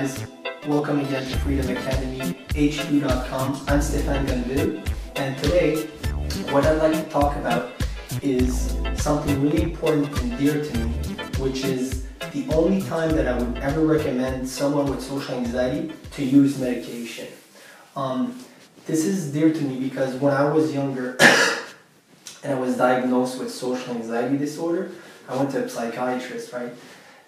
guys? Welcome again to Freedom Academy, HQ.com. I'm Stefan Ganville, and today, what I'd like to talk about is something really important and dear to me, which is the only time that I would ever recommend someone with social anxiety to use medication. Um, this is dear to me because when I was younger and I was diagnosed with social anxiety disorder, I went to a psychiatrist, right?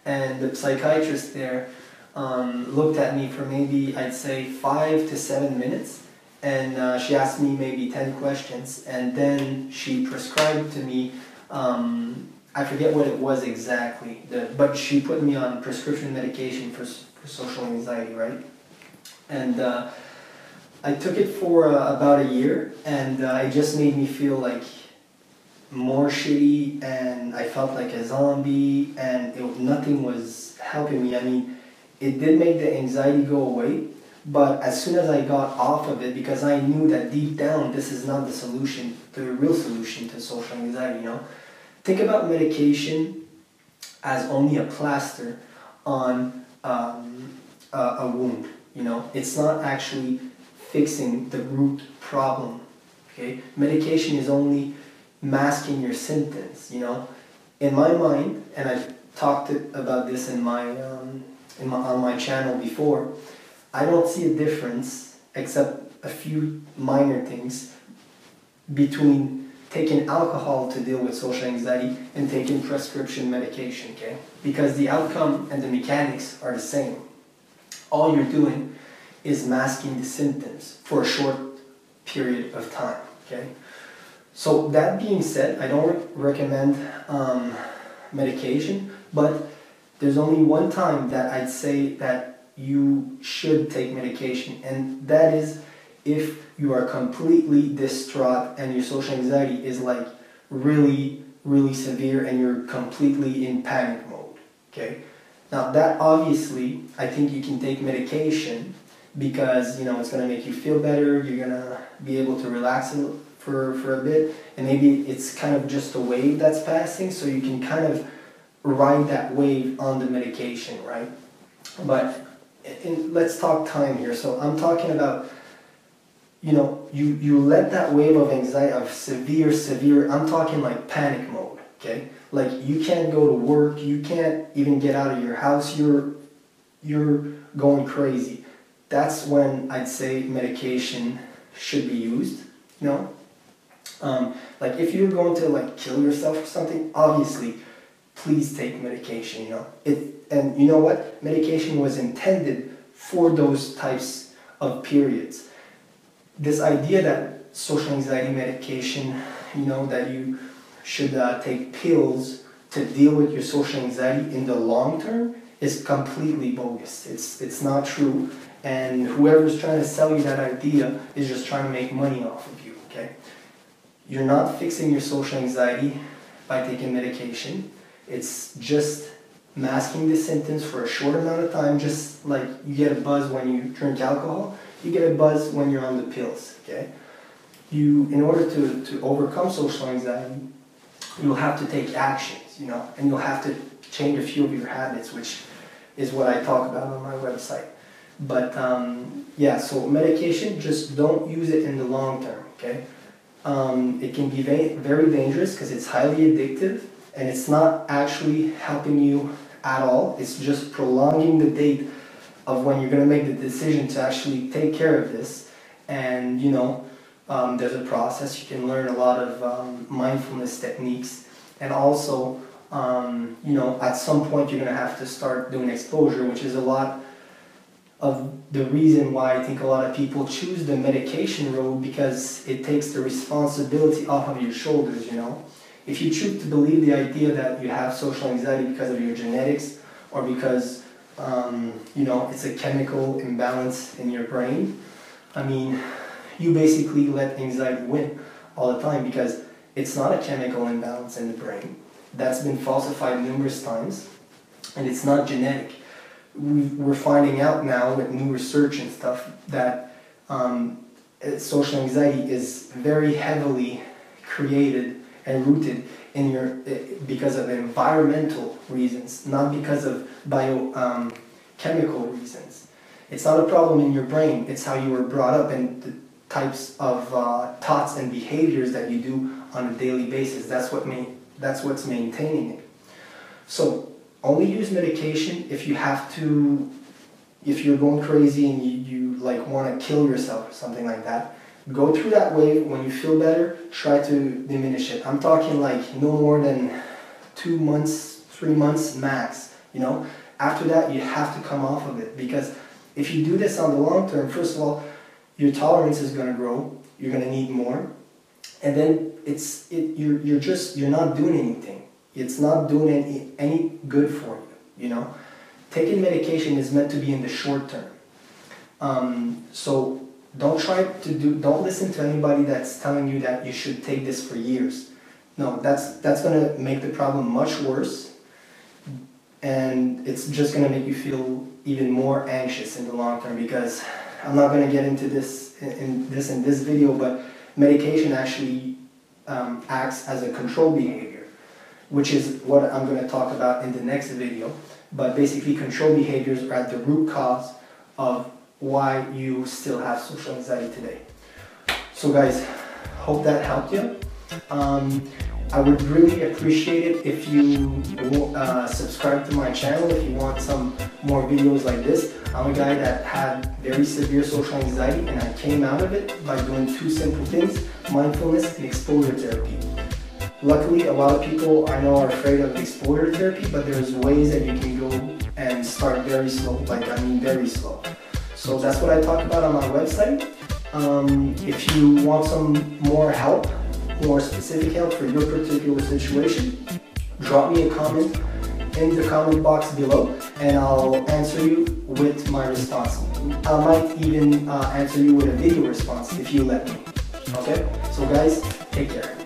And the psychiatrist there um, looked at me for maybe, I'd say, five to seven minutes. And uh, she asked me maybe 10 questions. And then she prescribed to me, um, I forget what it was exactly, the, but she put me on prescription medication for, for social anxiety, right? And uh, I took it for uh, about a year, and uh, it just made me feel like more shitty and I felt like a zombie and it, nothing was helping me. I mean, it did make the anxiety go away, but as soon as I got off of it, because I knew that deep down this is not the solution, the real solution to social anxiety, you know? Think about medication as only a plaster on um, a, a wound, you know? It's not actually fixing the root problem, okay? Medication is only masking your symptoms, you know. In my mind, and I've talked about this in my, um, in my, on my channel before, I don't see a difference except a few minor things between taking alcohol to deal with social anxiety and taking prescription medication, okay? Because the outcome and the mechanics are the same. All you're doing is masking the symptoms for a short period of time, okay? So that being said, I don't recommend um, medication, but there's only one time that I'd say that you should take medication, and that is if you are completely distraught and your social anxiety is like really, really severe and you're completely in panic mode. Okay? Now that obviously I think you can take medication because you know it's gonna make you feel better, you're gonna be able to relax for, for a bit, and maybe it's kind of just a wave that's passing, so you can kind of ride that wave on the medication, right? But let's talk time here. So I'm talking about, you know, you, you let that wave of anxiety, of severe, severe, I'm talking like panic mode, okay? Like you can't go to work, you can't even get out of your house, you're, you're going crazy. That's when I'd say medication should be used, you know? Um, like if you're going to like kill yourself or something, obviously, please take medication. You know it, and you know what? Medication was intended for those types of periods. This idea that social anxiety medication, you know, that you should uh, take pills to deal with your social anxiety in the long term is completely bogus. It's it's not true, and whoever's trying to sell you that idea is just trying to make money off of you. Okay. You're not fixing your social anxiety by taking medication. It's just masking the symptoms for a short amount of time, just like you get a buzz when you drink alcohol, you get a buzz when you're on the pills, okay? You, in order to, to overcome social anxiety, you'll have to take actions, you know, and you'll have to change a few of your habits, which is what I talk about on my website. But um, yeah, so medication, just don't use it in the long term, okay? Um, it can be very dangerous because it's highly addictive and it's not actually helping you at all. It's just prolonging the date of when you're going to make the decision to actually take care of this. And you know, um, there's a process. You can learn a lot of um, mindfulness techniques, and also, um, you know, at some point you're going to have to start doing exposure, which is a lot of the reason why I think a lot of people choose the medication road because it takes the responsibility off of your shoulders, you know. If you choose to believe the idea that you have social anxiety because of your genetics or because, um, you know, it's a chemical imbalance in your brain, I mean, you basically let anxiety win all the time because it's not a chemical imbalance in the brain. That's been falsified numerous times and it's not genetic we're finding out now with new research and stuff that um, social anxiety is very heavily created and rooted in your because of environmental reasons, not because of biochemical chemical reasons. It's not a problem in your brain, it's how you were brought up and the types of uh, thoughts and behaviors that you do on a daily basis. That's, what ma- that's what's maintaining it. So only use medication if you have to, if you're going crazy and you, you like want to kill yourself or something like that. Go through that wave. When you feel better, try to diminish it. I'm talking like no more than two months, three months max. You know, after that you have to come off of it because if you do this on the long term, first of all, your tolerance is going to grow. You're going to need more, and then it's it, you're you're just you're not doing anything. It's not doing any any good for you. You know, taking medication is meant to be in the short term. Um, so don't try to do. Don't listen to anybody that's telling you that you should take this for years. No, that's that's to make the problem much worse, and it's just to make you feel even more anxious in the long term because I'm not to get into this in, in this in this video, but medication actually um, acts as a control behavior, which is what I'm to talk about in the next video. But basically, control behaviors are at the root cause of why you still have social anxiety today. So, guys, hope that helped you. Um, I would really appreciate it if you uh, subscribe to my channel if you want some more videos like this. I'm a guy that had very severe social anxiety and I came out of it by doing two simple things, mindfulness and exposure therapy. Luckily, a lot of people I know are afraid of exposure therapy, but there's ways that you can go and start very slow, like I mean very slow. So that's what I talk about on my website. Um, if you want some more help, more specific help for your particular situation, drop me a comment in the comment box below and I'll answer you with my response. I might even uh, answer you with a video response if you let me. Okay? So guys, take care.